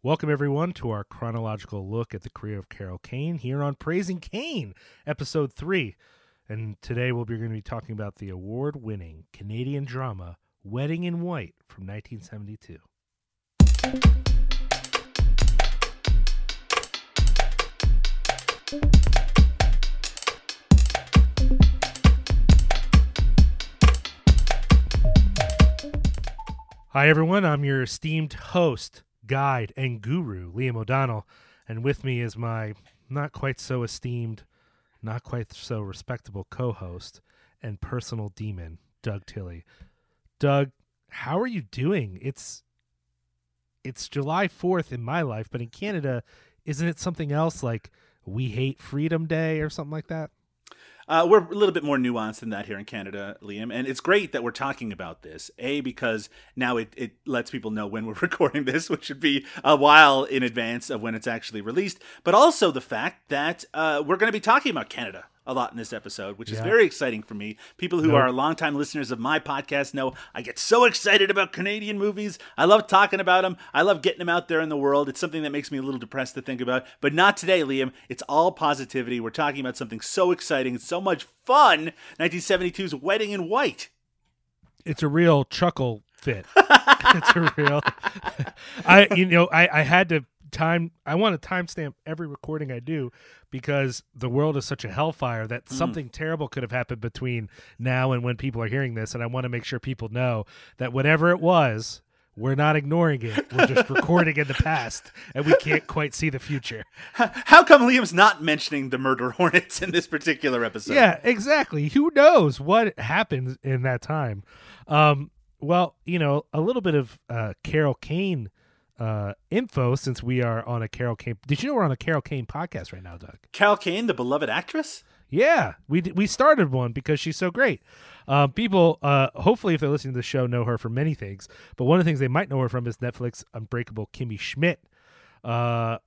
Welcome, everyone, to our chronological look at the career of Carol Kane here on Praising Kane, episode three. And today we'll be going to be talking about the award winning Canadian drama Wedding in White from 1972. Hi, everyone. I'm your esteemed host, guide, and guru, Liam O'Donnell. And with me is my not quite so esteemed, not quite so respectable co host and personal demon, Doug Tilley. Doug, how are you doing? It's it's July 4th in my life, but in Canada, isn't it something else like We Hate Freedom Day or something like that? Uh, we're a little bit more nuanced than that here in Canada, Liam, and it's great that we're talking about this. A because now it, it lets people know when we're recording this, which should be a while in advance of when it's actually released. But also the fact that uh, we're going to be talking about Canada a lot in this episode, which is very exciting for me. People who Nope. are longtime listeners of my podcast know I get so excited about Canadian movies. I love talking about them. I love getting them out there in the world. It's something that makes me a little depressed to think about, but not today, Liam. It's all positivity. We're talking about something so exciting, so much fun. 1972's Wedding in White. it's a real chuckle fit. it's a real. I you know I I had to time. I want to timestamp every recording I do because the world is such a hellfire that something terrible could have happened between now and when people are hearing this, and I want to make sure people know that whatever it was. We're not ignoring it. We're just recording in the past, and we can't quite see the future. How come Liam's not mentioning the murder hornets in this particular episode? Yeah, exactly. Who knows what happened in that time? Um, well, you know, a little bit of uh, Carol Kane uh, info since we are on a Carol Kane. Did you know we're on a Carol Kane podcast right now, Doug? Carol Kane, the beloved actress? Yeah, we we started one because she's so great. Um, people, uh, hopefully, if they're listening to the show, know her for many things. But one of the things they might know her from is Netflix Unbreakable Kimmy Schmidt. Uh,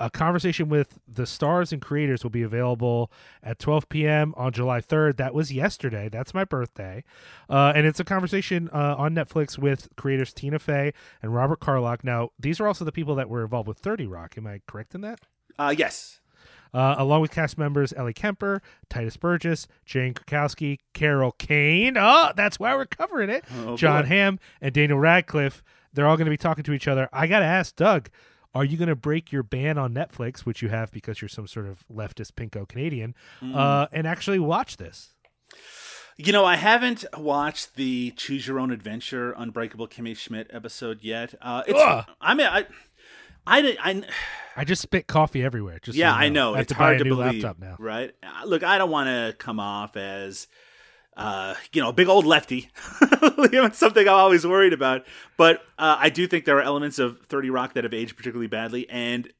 a conversation with the stars and creators will be available at 12 p.m. on July 3rd. That was yesterday. That's my birthday. Uh, and it's a conversation uh, on Netflix with creators Tina Fey and Robert Carlock. Now, these are also the people that were involved with 30 Rock. Am I correct in that? Uh, yes. uh, along with cast members Ellie Kemper, Tituss Burgess, Jane Krakowski, Carol Kane. Oh, that's why we're covering it. Oh, John boy. Hamm and Daniel Radcliffe. They're all going to be talking to each other. I got to ask Doug, are you going to break your ban on Netflix, which you have because you're some sort of leftist pinko Canadian, Mm. uh, and actually watch this? You know, I haven't watched the Choose Your Own Adventure Unbreakable Kimmy Schmidt episode yet. Uh, it's, Ugh. I mean, I, I, did- I, I just spit coffee everywhere. Just so yeah, you I know I have it's to buy hard a to new believe, laptop now. right? Uh, Look, I don't want to come off as, uh, you know, big old lefty. something I'm always worried about, but uh, I do think there are elements of Thirty Rock that have aged particularly badly, and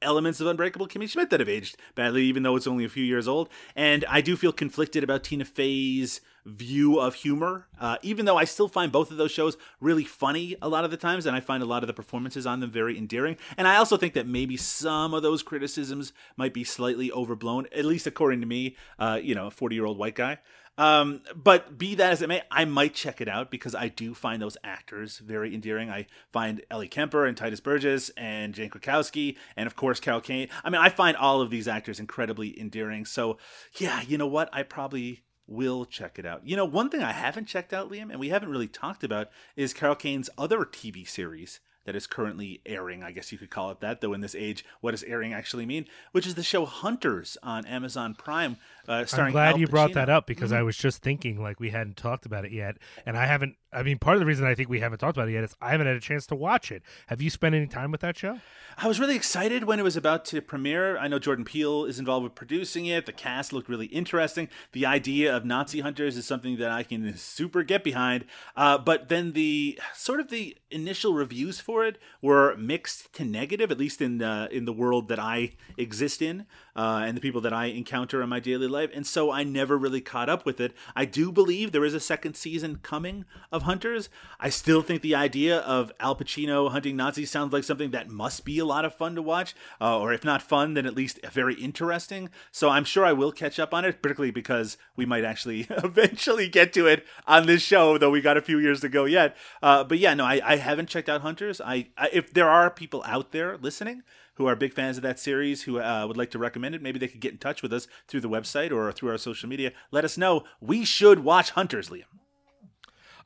elements of Unbreakable Kimmy Schmidt that have aged badly, even though it's only a few years old. And I do feel conflicted about Tina Fey's view of humor, uh, even though I still find both of those shows really funny a lot of the times, and I find a lot of the performances on them very endearing. And I also think that maybe some of those criticisms might be slightly overblown, at least according to me, uh, you know, a 40 year old white guy. Um, but be that as it may, I might check it out because I do find those actors very endearing. I find Ellie Kemper and Tituss Burgess and Jane Krakowski and of course Carol Kane. I mean, I find all of these actors incredibly endearing. So yeah, you know what? I probably will check it out. You know, one thing I haven't checked out, Liam, and we haven't really talked about is Carol Kane's other TV series that is currently airing. I guess you could call it that, though in this age, what does airing actually mean? Which is the show Hunters on Amazon Prime. Uh, I'm starring glad Al you brought Pacino. that up because I was just thinking like we hadn't talked about it yet, and I haven't. I mean, part of the reason I think we haven't talked about it yet is I haven't had a chance to watch it. Have you spent any time with that show? I was really excited when it was about to premiere. I know Jordan Peele is involved with producing it. The cast looked really interesting. The idea of Nazi hunters is something that I can super get behind. Uh, but then the sort of the initial reviews for it were mixed to negative, at least in uh, in the world that I exist in. Uh, and the people that I encounter in my daily life. And so I never really caught up with it. I do believe there is a second season coming of Hunters. I still think the idea of Al Pacino hunting Nazis sounds like something that must be a lot of fun to watch, uh, or if not fun, then at least very interesting. So I'm sure I will catch up on it, particularly because we might actually eventually get to it on this show, though we got a few years to go yet. Uh, but yeah, no, I, I haven't checked out Hunters. I, I if there are people out there listening who are big fans of that series who uh, would like to recommend it, maybe they could get in touch with us through the website or through our social media. Let us know. We should watch Hunters, Liam.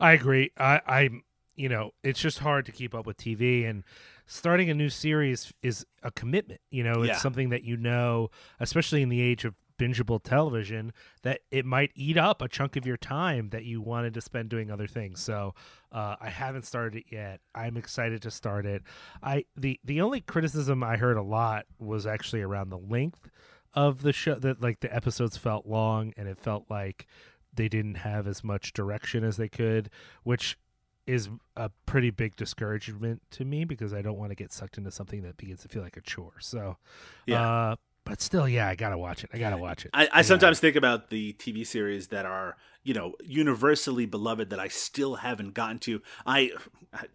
I agree. I, I, you know, it's just hard to keep up with TV, and starting a new series is a commitment. You know, it's Yeah. something that you know, especially in the age of bingeable television, that it might eat up a chunk of your time that you wanted to spend doing other things. So, uh, I haven't started it yet. I'm excited to start it. I the the only criticism I heard a lot was actually around the length of the show. That like the episodes felt long, and it felt like they didn't have as much direction as they could, which is a pretty big discouragement to me because I don't want to get sucked into something that begins to feel like a chore. So, Yeah. uh, but still, yeah, I gotta watch it. I gotta watch it. I, I uh, sometimes think about the TV series that are, you know, universally beloved that I still haven't gotten to. I,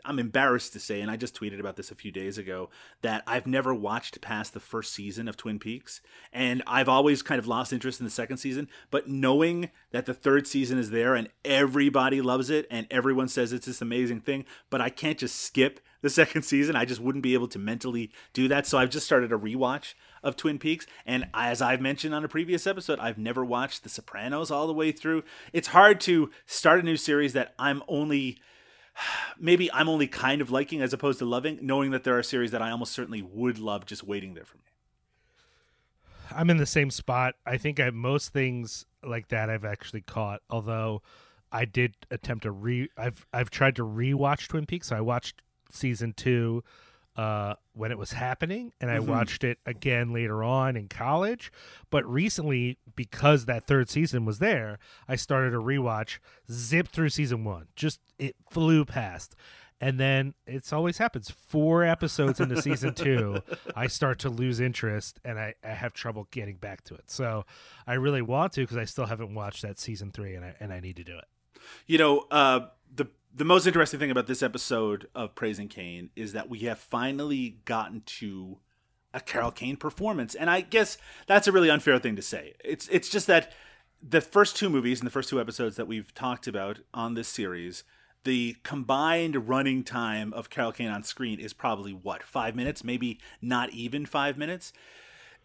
I'm embarrassed to say, and I just tweeted about this a few days ago, that I've never watched past the first season of Twin Peaks, and I've always kind of lost interest in the second season. But knowing that the third season is there and everybody loves it and everyone says it's this amazing thing, but I can't just skip the second season. I just wouldn't be able to mentally do that. So I've just started a rewatch of Twin Peaks. And as I've mentioned on a previous episode, I've never watched The Sopranos all the way through. It's hard to start a new series that I'm only. Maybe I'm only kind of liking as opposed to loving, knowing that there are series that I almost certainly would love just waiting there for me. I'm in the same spot. I think I most things like that I've actually caught. Although I did attempt to re. I've I've tried to rewatch Twin Peaks. So I watched season two uh, when it was happening, and I Mhm. watched it again later on in college. But recently, because that third season was there, I started a rewatch. Zipped through season one. Just it flew past. And then it's always happens. Four episodes into season two, I start to lose interest and I, I have trouble getting back to it. So I really want to because I still haven't watched that season three and I and I need to do it. You know, uh, the the most interesting thing about this episode of Praising Kane is that we have finally gotten to a Carol Kane performance, and I guess that's a really unfair thing to say. It's it's just that the first two movies and the first two episodes that we've talked about on this series, the combined running time of Carol Kane on screen is probably what five minutes, maybe not even five minutes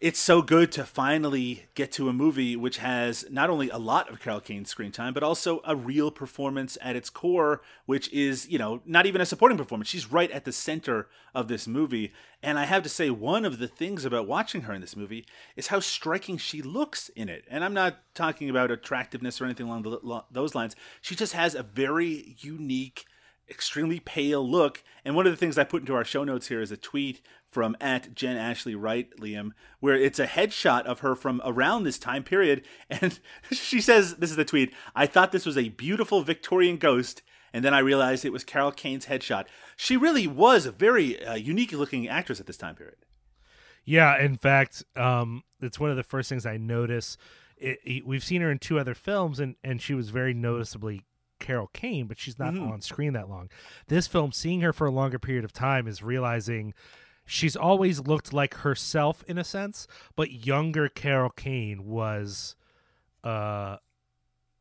it's so good to finally get to a movie which has not only a lot of Carol Kane's screen time, but also a real performance at its core, which is, you know, not even a supporting performance. She's right at the center of this movie. And I have to say, one of the things about watching her in this movie is how striking she looks in it. And I'm not talking about attractiveness or anything along the, those lines. She just has a very unique, extremely pale look. And one of the things I put into our show notes here is a tweet from at Jen Ashley Wright, Liam, where it's a headshot of her from around this time period. And she says, This is the tweet I thought this was a beautiful Victorian ghost. And then I realized it was Carol Kane's headshot. She really was a very uh, unique looking actress at this time period. Yeah, in fact, um, it's one of the first things I notice. It, it- we've seen her in two other films, and and she was very noticeably Carol Kane, but she's not Mhm. on screen that long. This film, seeing her for a longer period of time, is realizing she's always looked like herself in a sense, but younger Carol Kane was uh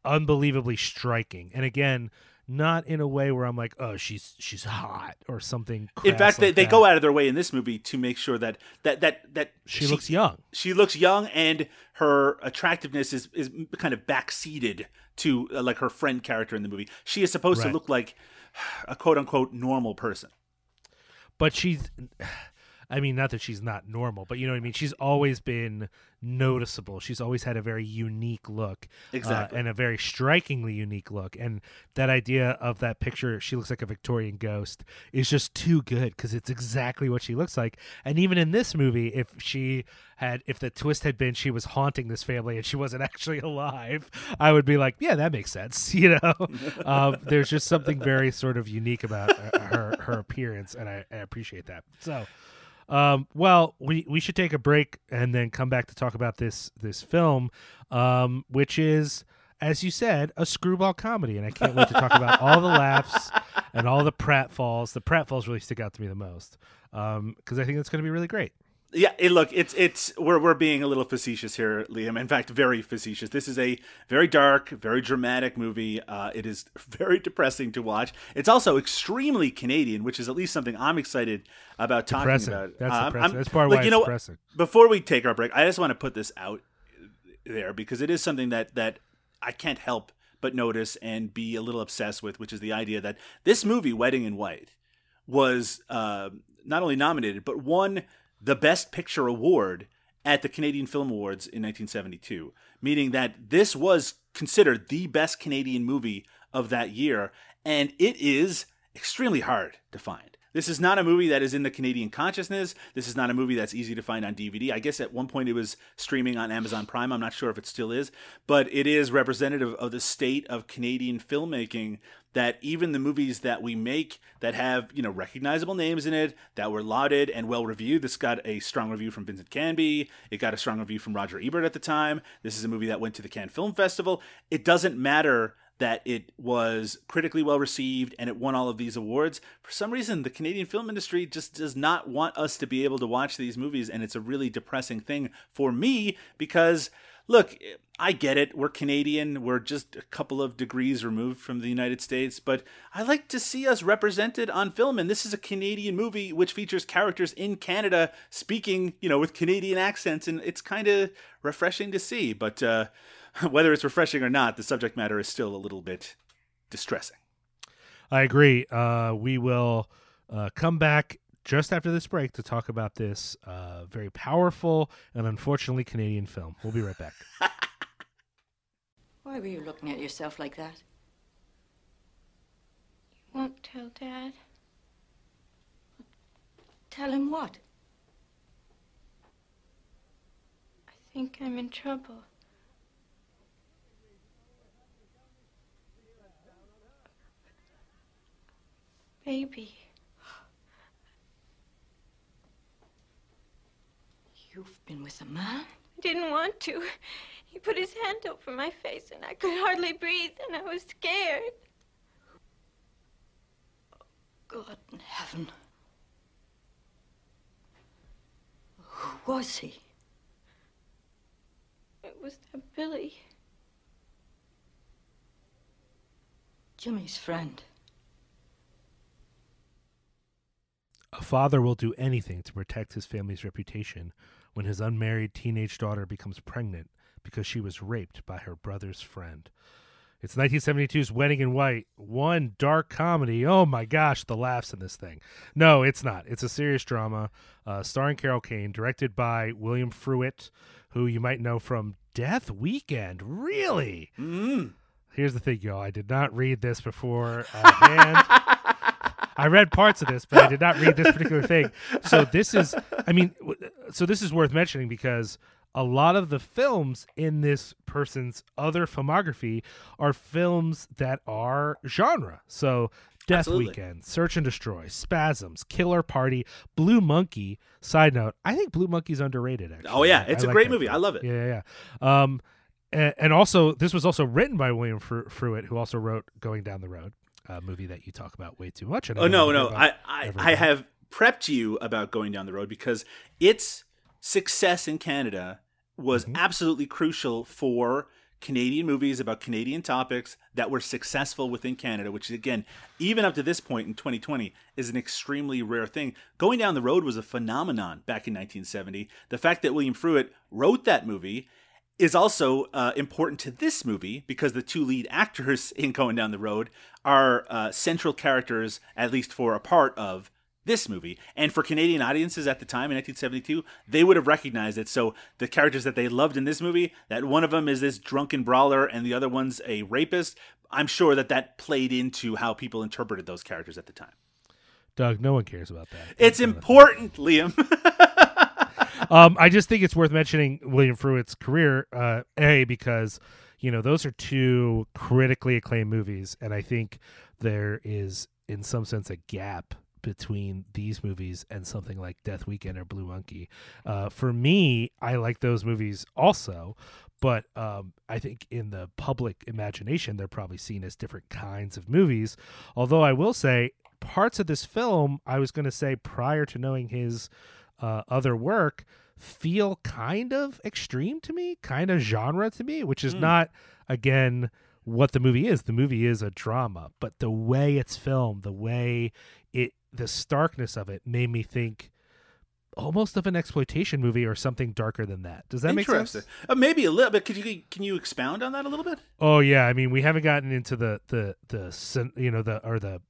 unbelievably striking. And again, not in a way where I'm like, oh, she's she's hot or something. In fact, they, like they that. go out of their way in this movie to make sure that that that that She, looks young. she looks young and her attractiveness is is kind of backseated to uh, like her friend character in the movie. She is supposed to look like a quote unquote normal person. but she's I mean, not that she's not normal, but you know what I mean. She's always been noticeable. She's always had a very unique look, uh, Exactly. and a very strikingly unique look. And that idea of that picture, she looks like a Victorian ghost, is just too good because it's exactly what she looks like. And even in this movie, if she had, if the twist had been she was haunting this family and she wasn't actually alive, I would be like, yeah, that makes sense. You know, um, there's just something very sort of unique about uh, her her appearance, and I, I appreciate that. So. Um, well, we, we should take a break and then come back to talk about this this film, um, which is, as you said, a screwball comedy, and I can't wait to talk about all the laughs and all the pratfalls. The pratfalls really stick out to me the most because um, I think it's going to be really great. Yeah, it, look, it's it's we're we're being a little facetious here, Liam. In fact, very facetious. This is a very dark, very dramatic movie. Uh, it is very depressing to watch. It's also extremely Canadian, which is at least something I'm excited about talking depressing. about. That's Uh, depressing. I'm- That's part of look, why you know, depressing. Before we take our break, I just want to put this out there because it is something that that I can't help but notice and be a little obsessed with, which is the idea that this movie, Wedding in White, was uh, not only nominated but won the Best Picture award at the Canadian Film Awards in 1972, meaning that this was considered the best Canadian movie of that year, and it is extremely hard to find. This is not a movie that is in the Canadian consciousness. This is not a movie that's easy to find on DVD. I guess at one point it was streaming on Amazon Prime. I'm not sure if it still is, but it is representative of the state of Canadian filmmaking that even the movies that we make that have, you know, recognizable names in it, that were lauded and well reviewed. This got a strong review from Vincent Canby. It got a strong review from Roger Ebert at the time. This is a movie that went to the Cannes Film Festival. It doesn't matter that it was critically well received and it won all of these awards. For some reason, the Canadian film industry just does not want us to be able to watch these movies, and it's a really depressing thing for me because, look, I get it. We're Canadian. We're just a couple of degrees removed from the United States, but I like to see us represented on film. And this is a Canadian movie which features characters in Canada speaking, you know, with Canadian accents, and it's kind of refreshing to see. But uh, whether it's refreshing or not, the subject matter is still a little bit distressing. I agree. Uh, we will uh, come back just after this break to talk about this uh, very powerful and unfortunately Canadian film. We'll be right back. Why were you looking at yourself like that? You won't tell Dad. Tell him what? I think I'm in trouble. Baby. You've been with a man? I didn't want to. He put his hand over my face and I could hardly breathe and I was scared. God in heaven. Who was he? It was that Billy. Jimmy's friend. A father will do anything to protect his family's reputation when his unmarried teenage daughter becomes pregnant because she was raped by her brother's friend. It's 1972's Wedding in White, one dark comedy. Oh my gosh, the laughs in this thing. No, it's not. It's a serious drama uh, starring Carol Kane, directed by William Fruet, who you might know from Death Weekend. Really? Mm. Here's the thing, y'all. I did not read this before. Uh, I read parts of this, but I did not read this particular thing. So this is, I mean, so this is worth mentioning because a lot of the films in this person's other filmography are films that are genre. So Death Absolutely. Weekend, Search and Destroy, Spasms, Killer Party, Blue Monkey. Side note, I think Blue Monkey's underrated. Actually, Oh, yeah. It's I a like great movie. film. I love it. Yeah, yeah. yeah. Um, and, and also this was also written by William Fru- Fruet, who also wrote Going Down the Road, a movie that you talk about way too much. and Oh no, no. I I, I have prepped you about going down the road because its success in Canada was Mhm. absolutely crucial for Canadian movies about Canadian topics that were successful within Canada, which again, even up to this point in 2020, is an extremely rare thing. Going down the road was a phenomenon back in 1970. The fact that William Fruet wrote that movie is also uh, important to this movie because the two lead actors in Going Down the Road are uh, central characters, at least for a part of this movie. And for Canadian audiences at the time in 1972, they would have recognized it. So the characters that they loved in this movie, that one of them is this drunken brawler and the other one's a rapist, I'm sure that that played into how people interpreted those characters at the time. Doug, no one cares about that. It's important, Liam. Um, I just think it's worth mentioning William Fruet's career, uh, a because you know those are two critically acclaimed movies, and I think there is, in some sense, a gap between these movies and something like Death Weekend or Blue Monkey. Uh, for me, I like those movies also, but um, I think in the public imagination, they're probably seen as different kinds of movies. Although I will say, parts of this film, I was going to say prior to knowing his uh, other work, feel kind of extreme to me, kind of genre to me, which is Mm. not, again, what the movie is. The movie is a drama, but the way it's filmed, the way it, the starkness of it made me think almost of an exploitation movie or something darker than that. Does that make sense? Uh, maybe a little bit. Could you can you expound on that a little bit? Oh yeah, I mean we haven't gotten into the the the you know the or the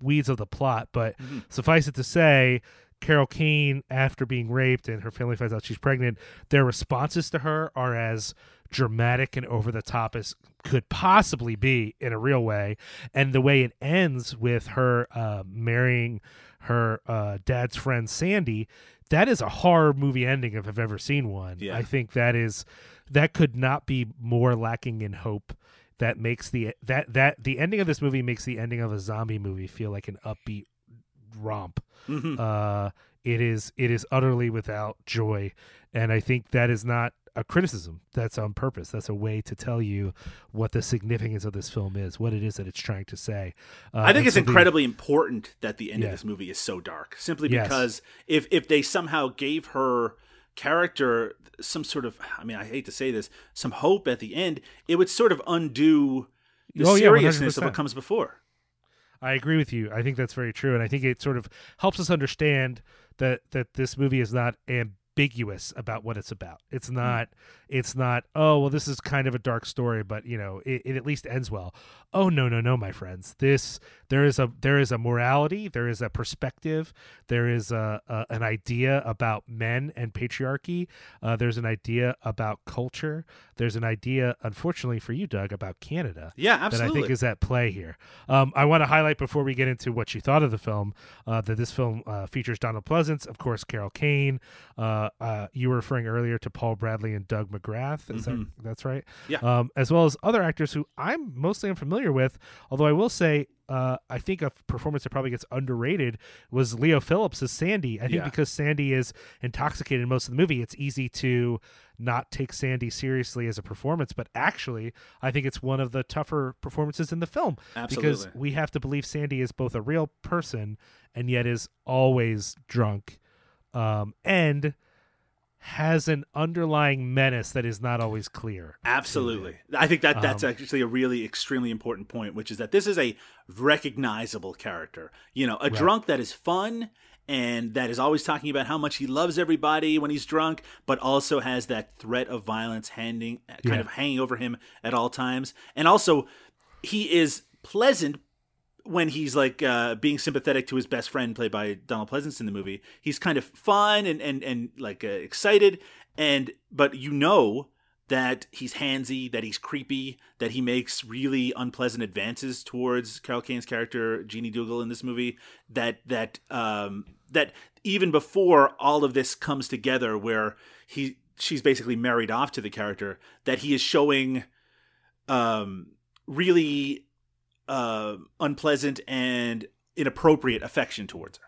weeds of the plot, but Mhm. suffice it to say, Carol Kane, after being raped and her family finds out she's pregnant, their responses to her are as dramatic and over the top as could possibly be in a real way. And the way it ends with her uh, marrying her uh, dad's friend Sandy, that is a horror movie ending if I've ever seen one. Yeah. I think that is that could not be more lacking in hope. That makes the that that the ending of this movie makes the ending of a zombie movie feel like an upbeat romp. Mhm. Uh, it is it is utterly without joy, and I think that is not a criticism. That's on purpose. That's a way to tell you what the significance of this film is, what it is that it's trying to say. Uh, I think it's something- incredibly important that the end Yeah. of this movie is so dark, simply Yes. because if if they somehow gave her character some sort of, I mean, I hate to say this, some hope at the end, it would sort of undo the Oh, yeah, seriousness of what comes before. I agree with you. I think that's very true, and I think it sort of helps us understand that that this movie is not ambiguous about what it's about. It's Hmm. not. It's not. Oh well, this is kind of a dark story, but you know, it, it at least ends well. Oh no, no, no, my friends. This there is a there is a morality. There is a perspective. There is a, a an idea about men and patriarchy. Uh, there's an idea about culture. There's an idea, unfortunately for you, Doug, about Canada Yeah, absolutely. that I think is at play here. Um, I want to highlight before we get into what you thought of the film uh, that this film uh, features Donald Pleasence, of course, Carol Kane. Uh, uh, you were referring earlier to Paul Bradley and Doug McGrath. Is that that's right? Yeah. Um, as well as other actors who I'm mostly unfamiliar with. Although I will say. Uh, I think a performance that probably gets underrated was Leo Phillips as Sandy. I think Yeah. because Sandy is intoxicated in most of the movie, it's easy to not take Sandy seriously as a performance. But actually, I think it's one of the tougher performances in the film because we have to believe Sandy is both a real person and yet is always drunk, um, and has an underlying menace that is not always clear. Absolutely. I think that that's Um, actually a really extremely important point, which is that this is a recognizable character. You know, a drunk that is fun and that is always talking about how much he loves everybody when he's drunk, but also has that threat of violence handing kind Yeah. of hanging over him at all times. And also he is pleasant when he's like uh, being sympathetic to his best friend played by Donald Pleasence in the movie. He's kind of fun and and and like uh, excited and but you know that he's handsy, that he's creepy, that he makes really unpleasant advances towards Carol Kane's character Jeannie Dougal in this movie. That that um, that even before all of this comes together, where he she's basically married off to the character, that he is showing um, really uh, unpleasant and inappropriate affection towards her.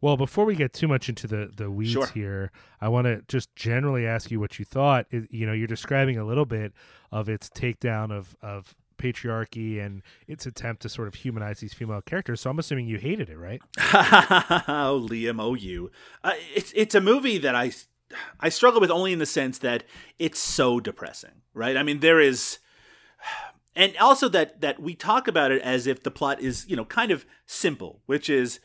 Well, before we get too much into the the weeds Sure. here, I want to just generally ask you what you thought. You know, you're describing a little bit of its takedown of of patriarchy and its attempt to sort of humanize these female characters. So I'm assuming you hated it, right? oh, Liam, oh you. Uh, it's it's a movie that I I struggle with only in the sense that it's so depressing, right? I mean, there is, and also that that we talk about it as if the plot is you know kind of simple, which is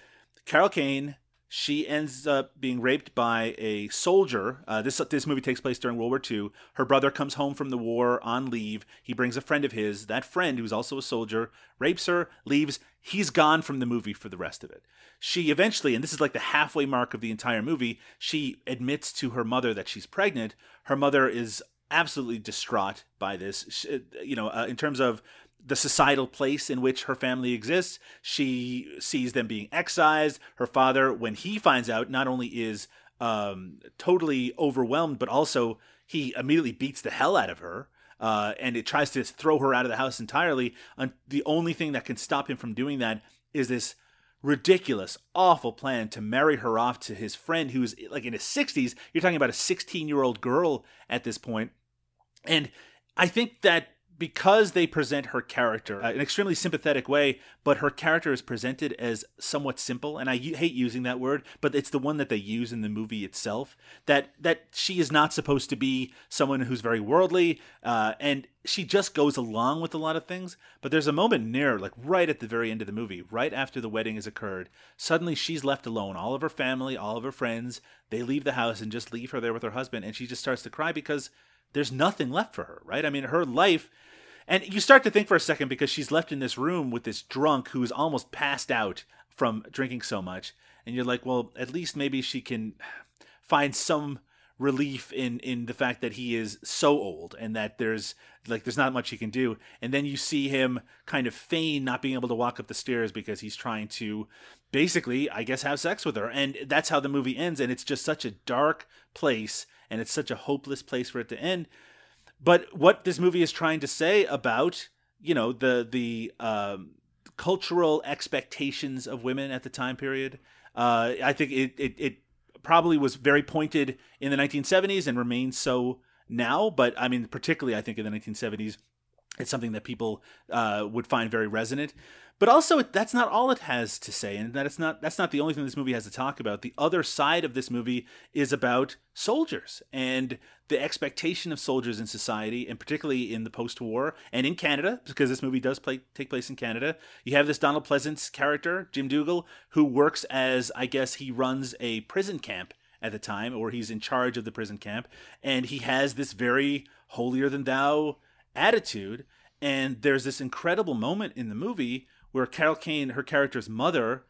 Carol Kane. She ends up being raped by a soldier. Uh, this this movie takes place during World War II. Her brother comes home from the war on leave. He brings a friend of his. That friend, who's also a soldier, rapes her, leaves. He's gone from the movie for the rest of it. She eventually, and this is like the halfway mark of the entire movie, she admits to her mother that she's pregnant. Her mother is absolutely distraught by this. She, you know, uh, in terms of the societal place in which her family exists. She sees them being excised. Her father, when he finds out, not only is um, totally overwhelmed, but also he immediately beats the hell out of her. Uh, and it tries to throw her out of the house entirely. And the only thing that can stop him from doing that is this ridiculous, awful plan to marry her off to his friend who's like in his 60s. You're talking about a 16 year old girl at this point. And I think that because they present her character uh, in an extremely sympathetic way, but her character is presented as somewhat simple, and I u- hate using that word, but it's the one that they use in the movie itself. That that she is not supposed to be someone who's very worldly, uh, and she just goes along with a lot of things. But there's a moment near, like right at the very end of the movie, right after the wedding has occurred, suddenly she's left alone. All of her family, all of her friends, they leave the house and just leave her there with her husband, and she just starts to cry because there's nothing left for her, right? I mean, her life and you start to think for a second because she's left in this room with this drunk who's almost passed out from drinking so much. And you're like, well, at least maybe she can find some relief in in the fact that he is so old and that there's like there's not much he can do and then you see him kind of feign not being able to walk up the stairs because he's trying to basically i guess have sex with her and that's how the movie ends and it's just such a dark place and it's such a hopeless place for it to end but what this movie is trying to say about you know the the um, cultural expectations of women at the time period, uh, I think it, it it probably was very pointed in the 1970s and remains so now. But I mean, particularly I think in the 1970s, it's something that people uh, would find very resonant. But also, that's not all it has to say, and that it's not that's not the only thing this movie has to talk about. The other side of this movie is about soldiers and the expectation of soldiers in society, and particularly in the post-war and in Canada, because this movie does play, take place in Canada. You have this Donald Pleasence character, Jim Dougal, who works as I guess he runs a prison camp at the time, or he's in charge of the prison camp, and he has this very holier than thou attitude. And there's this incredible moment in the movie where Carol Kane, her character's mother,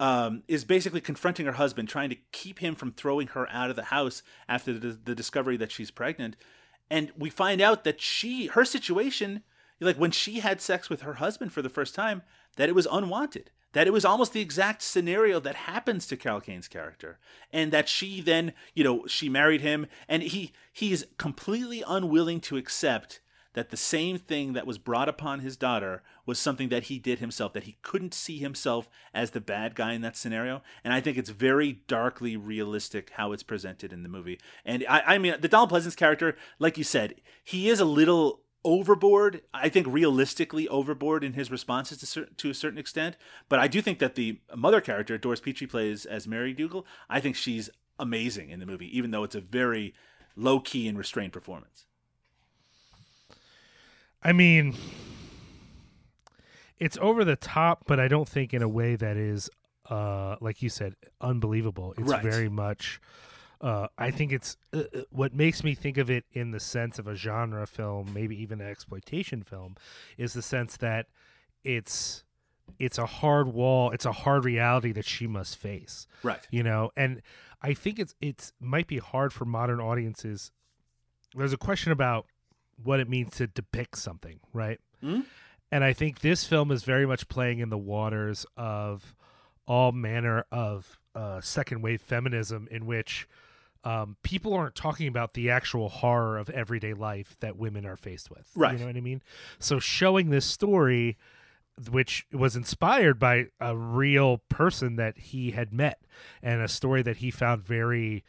um, is basically confronting her husband, trying to keep him from throwing her out of the house after the, the discovery that she's pregnant. And we find out that she, her situation, like when she had sex with her husband for the first time, that it was unwanted. That it was almost the exact scenario that happens to Carol Kane's character, and that she then, you know, she married him, and he he's completely unwilling to accept that the same thing that was brought upon his daughter was something that he did himself, that he couldn't see himself as the bad guy in that scenario. And I think it's very darkly realistic how it's presented in the movie. And I, I mean, the Donald Pleasence character, like you said, he is a little overboard. I think realistically overboard in his responses to, certain, to a certain extent. But I do think that the mother character, Doris Petrie, plays as Mary Dougal. I think she's amazing in the movie, even though it's a very low key and restrained performance. I mean, it's over the top, but I don't think in a way that is, uh, like you said, unbelievable. It's Right. very much. Uh, I think it's uh, uh, what makes me think of it in the sense of a genre film, maybe even an exploitation film, is the sense that it's it's a hard wall, it's a hard reality that she must face Right. you know and i think it's it's might be hard for modern audiences there's a question about what it means to depict something right Mhm. and i think this film is very much playing in the waters of all manner of uh, second wave feminism in which um, people aren't talking about the actual horror of everyday life that women are faced with Right. you know what i mean so showing this story which was inspired by a real person that he had met and a story that he found very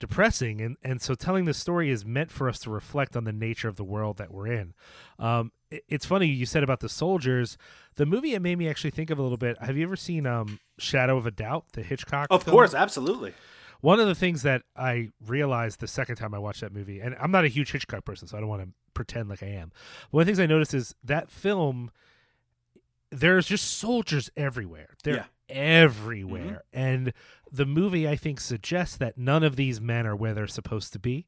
depressing and and so telling the story is meant for us to reflect on the nature of the world that we're in um it- it's funny you said about the soldiers the movie it made me actually think of a little bit have you ever seen um shadow of a doubt the hitchcock Of film? course, absolutely. one of the things that I realized the second time I watched that movie, and I'm not a huge Hitchcock person, so I don't want to pretend like I am. One of the things I noticed is that film, there's just soldiers everywhere. They're Yeah. Everywhere. And the movie, I think, suggests that none of these men are where they're supposed to be.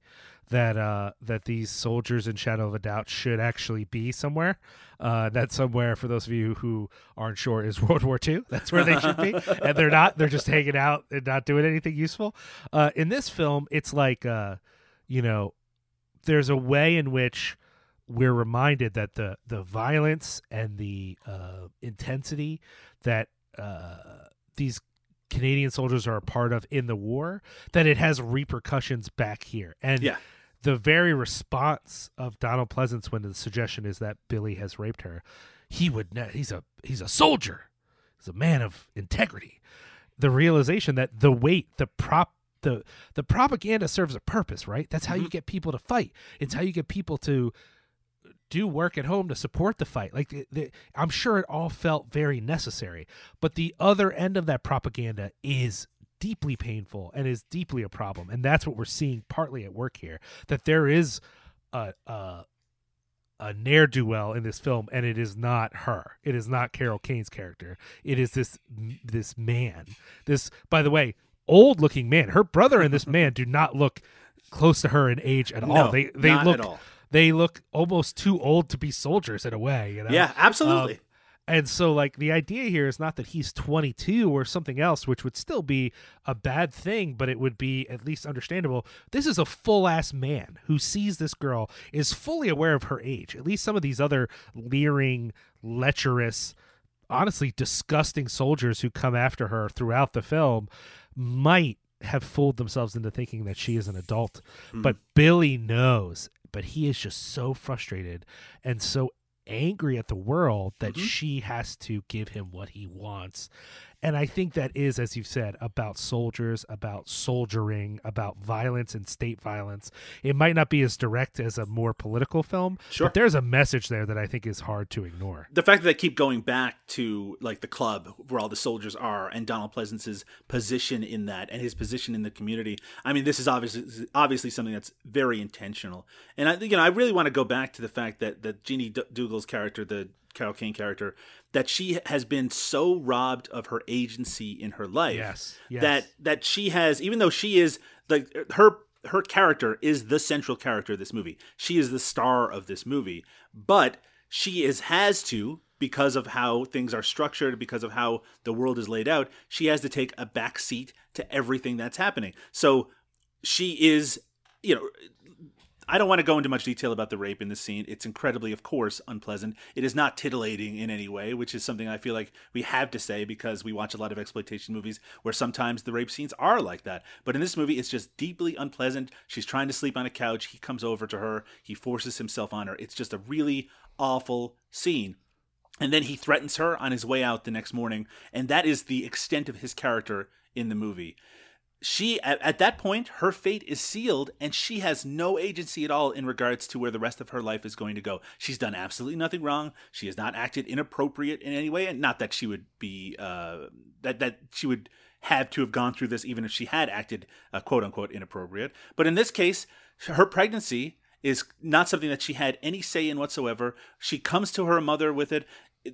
That uh, that these soldiers in Shadow of a Doubt should actually be somewhere. Uh, that somewhere, for those of you who aren't sure, is World War II. That's where they should be, and they're not. They're just hanging out and not doing anything useful. Uh, in this film, it's like, uh, you know, there's a way in which we're reminded that the the violence and the uh, intensity that uh, these Canadian soldiers are a part of in the war, that it has repercussions back here. And Yeah. the very response of Donald Pleasence when the suggestion is that Billy has raped her, he would ne- he's a he's a soldier. He's a man of integrity. The realization that the weight, the prop, the the propaganda serves a purpose, right? That's how you get people to fight. It's how you get people to do work at home to support the fight. Like the, the, I'm sure it all felt very necessary, but the other end of that propaganda is deeply painful and is deeply a problem, and that's what we're seeing partly at work here. That there is a a, a ne'er do well in this film, and it is not her. It is not Carol Kane's character. It is this this man. This, by the way, old looking man. Her brother and this man do not look close to her in age at all. They they not look at all. They look almost too old to be soldiers in a way. You know? Yeah, absolutely. Um, and so, like, the idea here is not that he's 22 or something else, which would still be a bad thing, but it would be at least understandable. This is a full ass man who sees this girl, is fully aware of her age. At least some of these other leering, lecherous, honestly disgusting soldiers who come after her throughout the film might have fooled themselves into thinking that she is an adult. But Billy knows, but he is just so frustrated and so angry at the world that mm-hmm. she has to give him what he wants. And I think that is, as you've said, about soldiers, about soldiering, about violence and state violence. It might not be as direct as a more political film, Sure. but there's a message there that I think is hard to ignore. the fact that they keep going back to like the club where all the soldiers are and Donald Pleasence's position in that and his position in the community. I mean, this is obviously obviously something that's very intentional. And I you know, I really want to go back to the fact that that Jeannie D- Dougal's character, the Carol Kane character, that she has been so robbed of her agency in her life Yes, yes. that that she has even though she is like her her character is the central character of this movie. She is the star of this movie, but she is has to because of how things are structured, because of how the world is laid out, she has to take a back seat to everything that's happening. So she is, you know, I don't want to go into much detail about the rape in this scene. It's incredibly, of course, unpleasant. It is not titillating in any way, which is something I feel like we have to say because we watch a lot of exploitation movies where sometimes the rape scenes are like that. But in this movie, it's just deeply unpleasant. She's trying to sleep on a couch. He comes over to her. He forces himself on her. It's just a really awful scene. And then he threatens her on his way out the next morning. And that is the extent of his character in the movie she at, at that point her fate is sealed and she has no agency at all in regards to where the rest of her life is going to go. She's done absolutely nothing wrong. She has not acted inappropriate in any way and not that she would be uh, that that she would have to have gone through this even if she had acted uh, quote unquote inappropriate. But in this case her pregnancy is not something that she had any say in whatsoever. She comes to her mother with it.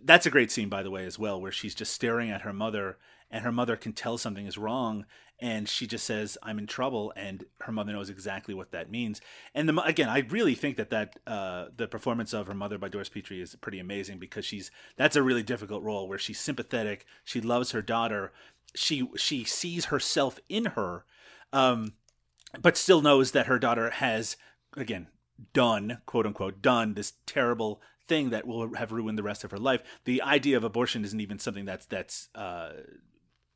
That's a great scene by the way as well where she's just staring at her mother and her mother can tell something is wrong and she just says i'm in trouble and her mother knows exactly what that means. And the, again i really think that that uh, the performance of her mother by doris petrie is pretty amazing because she's that's a really difficult role where she's sympathetic she loves her daughter she she sees herself in her um, but still knows that her daughter has again done quote unquote done this terrible thing that will have ruined the rest of her life. The idea of abortion isn't even something that's that's uh,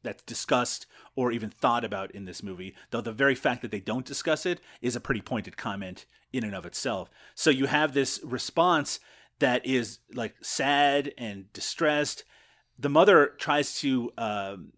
that's discussed or even thought about in this movie though the very fact that they don't discuss it is a pretty pointed comment in and of itself. So you have this response that is like sad and distressed. The mother tries to um,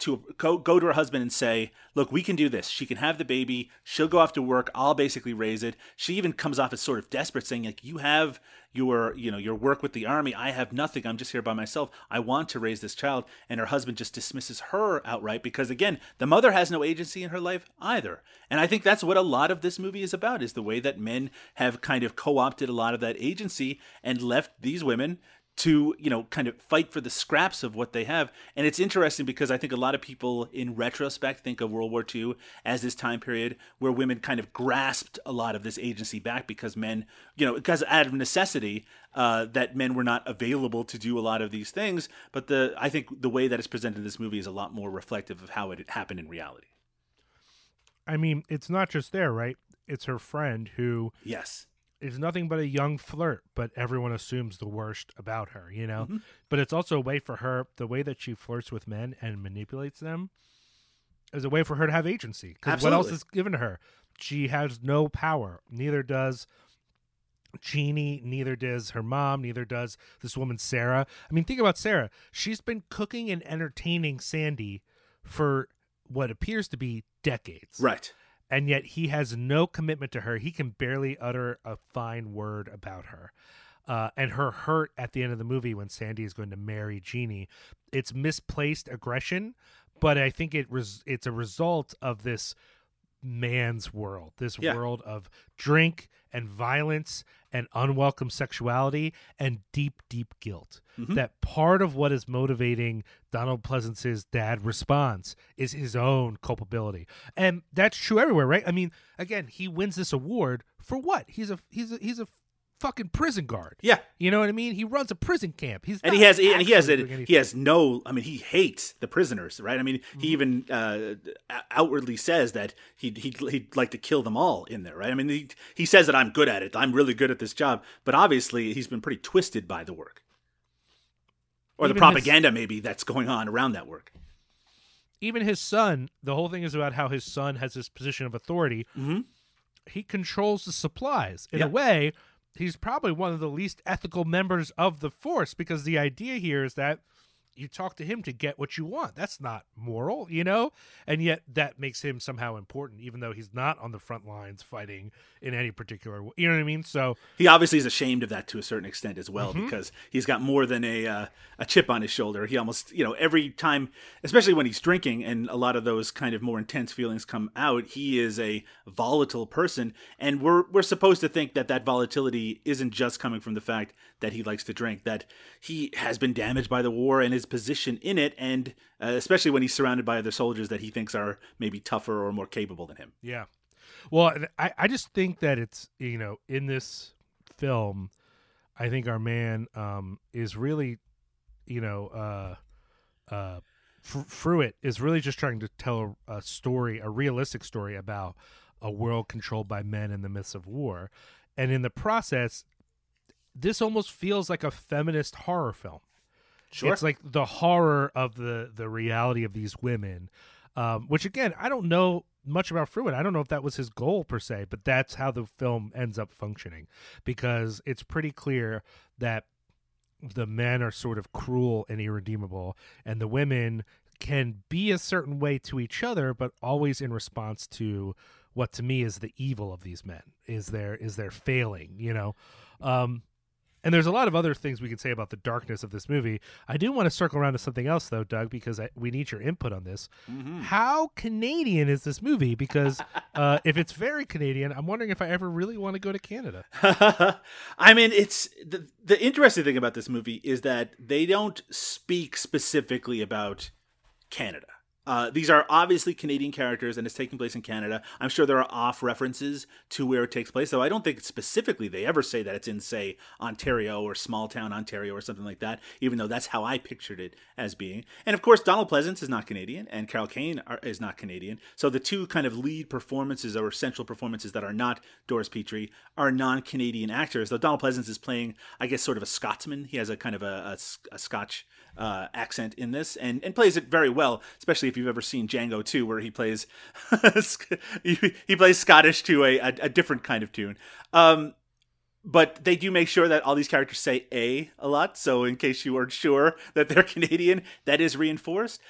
to go go to her husband and say, "Look, we can do this. She can have the baby. She'll go off to work. I'll basically raise it." She even comes off as sort of desperate, saying, "Like you have your you know your work with the army. I have nothing. I'm just here by myself. I want to raise this child." And her husband just dismisses her outright because again, the mother has no agency in her life either. And I think that's what a lot of this movie is about: is the way that men have kind of co-opted a lot of that agency and left these women to you know kind of fight for the scraps of what they have. And it's interesting because i think a lot of people in retrospect think of world war ii as this time period where women kind of grasped a lot of this agency back because men you know because out of necessity uh, that men were not available to do a lot of these things. But the i think the way that it's presented in this movie is a lot more reflective of how it happened in reality. I mean, it's not just there, right? It's her friend who yes is nothing but a young flirt, but everyone assumes the worst about her, you know? Mm-hmm. But it's also a way for her, the way that she flirts with men and manipulates them is a way for her to have agency. Because what else is given to her? She has no power. Neither does Jeannie, neither does her mom, neither does this woman Sarah. I mean, think about Sarah. She's been cooking and entertaining Sandy for what appears to be decades. Right. And yet he has no commitment to her. He can barely utter a fine word about her. Uh, and her hurt at the end of the movie when Sandy is going to marry Jeannie, it's misplaced aggression, but I think it res- it's a result of this man's world, this Yeah. world of drink and violence and unwelcome sexuality and deep, deep guilt. Mhm. That part of what is motivating Donald Pleasence's dad response is his own culpability. And that's true everywhere, right? I mean, again, he wins this award for what? He's a he's a he's a fucking prison guard. Yeah. You know what I mean? He runs a prison camp. He's and he has and he has doing he has no i mean he hates the prisoners right i mean Mm-hmm. he even uh outwardly says that he'd, he'd he'd like to kill them all in there right i mean he, he says that i'm good at it i'm really good at this job but obviously he's been pretty twisted by the work or Even the his- propaganda maybe that's going on around that work even his son, the whole thing is about how his son has this position of authority. Mhm. He controls the supplies. In Yeah. a way, he's probably one of the least ethical members of the force because the idea here is that you talk to him to get what you want. That's not moral, you know? And yet that makes him somehow important, even though he's not on the front lines fighting in any particular way. You know what I mean? So he obviously is ashamed of that to a certain extent as well Mm-hmm. because he's got more than a uh, a chip on his shoulder. He almost you know every time, especially when he's drinking and a lot of those kind of more intense feelings come out. He is a volatile person, and we're we're supposed to think that that volatility isn't just coming from the fact that he likes to drink. That he has been damaged by the war and his position in it, and uh, especially when he's surrounded by other soldiers that he thinks are maybe tougher or more capable than him. Yeah. Well, I, I just think that it's, you know, in this film, I think our man um, is really, you know, uh, uh, Fr- Fruet is really just trying to tell a story, a realistic story about a world controlled by men in the midst of war. And in the process, this almost feels like a feminist horror film. Sure. It's like the horror of the the reality of these women, um, which again I don't know much about Fruet. I don't know if that was his goal per se, but that's how the film ends up functioning because it's pretty clear that the men are sort of cruel and irredeemable, and the women can be a certain way to each other, but always in response to what to me is the evil of these men is their is their failing, you know. Um, and there's a lot of other things we can say about the darkness of this movie. I do want to circle around to something else, though, Doug, because I, we need your input on this. How Canadian is this movie? Because uh, if it's very Canadian, I'm wondering if I ever really want to go to Canada. I mean, it's the the interesting thing about this movie is that they don't speak specifically about Canada. Uh, these are obviously Canadian characters, and it's taking place in Canada. I'm sure there are off references to where it takes place, though I don't think specifically they ever say that it's in, say, Ontario or small town Ontario or something like that. Even though that's how I pictured it as being. And of course, Donald Pleasence is not Canadian, and Carol Kane are, is not Canadian. So the two kind of lead performances or central performances that are not Doris Petrie are non-Canadian actors. Though Donald Pleasence is playing, I guess, sort of a Scotsman. He has a kind of a, a, a Scotch uh, accent in this, and and plays it very well. Especially if you've ever seen Django 2, where he plays he, plays Scottish to a, a, a different kind of tune. Um, but they do make sure that all these characters say a a lot. So in case you weren't sure that they're Canadian, that is reinforced.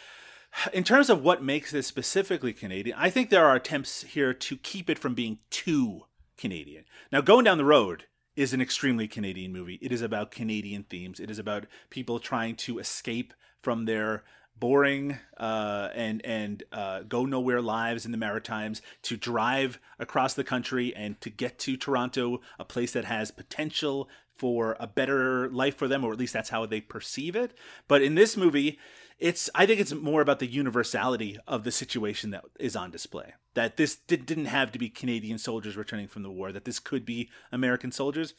In terms of what makes this specifically Canadian, I think there are attempts here to keep it from being too Canadian. Now, going down the road is an extremely Canadian movie. It is about Canadian themes. It is about people trying to escape from their boring uh, and and uh, go nowhere lives in the Maritimes to drive across the country and to get to Toronto, a place that has potential for a better life for them, or at least that's how they perceive it. But in this movie, it's I think it's more about the universality of the situation that is on display. That this did, didn't have to be Canadian soldiers returning from the war. That this could be American soldiers,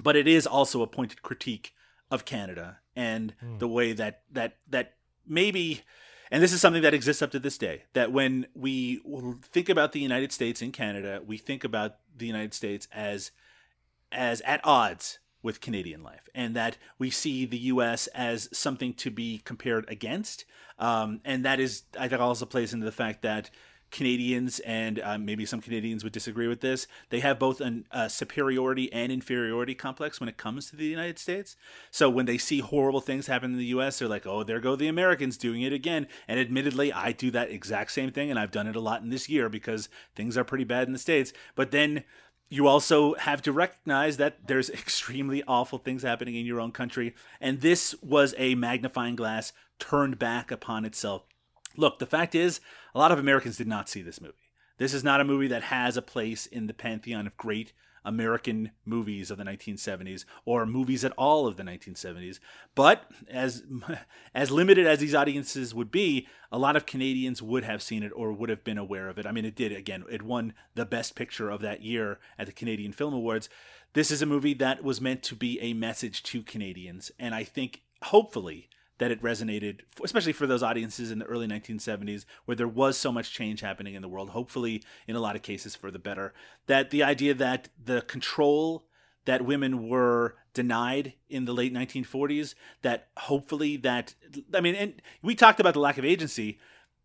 but it is also a pointed critique of Canada and hmm. the way that that that maybe and this is something that exists up to this day that when we think about the United States and Canada we think about the United States as as at odds with Canadian life and that we see the US as something to be compared against um, and that is I think also plays into the fact that Canadians and uh, maybe some Canadians would disagree with this. They have both a superiority and inferiority complex when it comes to the United States. So when they see horrible things happen in the U.S., they're like, "Oh, there go the Americans doing it again." And admittedly, I do that exact same thing, and I've done it a lot in this year because things are pretty bad in the states. But then you also have to recognize that there's extremely awful things happening in your own country, and this was a magnifying glass turned back upon itself Look, the fact is, a lot of Americans did not see this movie. This is not a movie that has a place in the pantheon of great American movies of the 1970s or movies at all of the 1970s. But as as limited as these audiences would be, a lot of Canadians would have seen it or would have been aware of it. I mean, it did again. It won the best picture of that year at the Canadian Film Awards. This is a movie that was meant to be a message to Canadians, and I think hopefully that it resonated, especially for those audiences in the early 1970s where there was so much change happening in the world, hopefully in a lot of cases for the better. That the idea that the control that women were denied in the late 1940s, that hopefully that, I mean, and we talked about the lack of agency.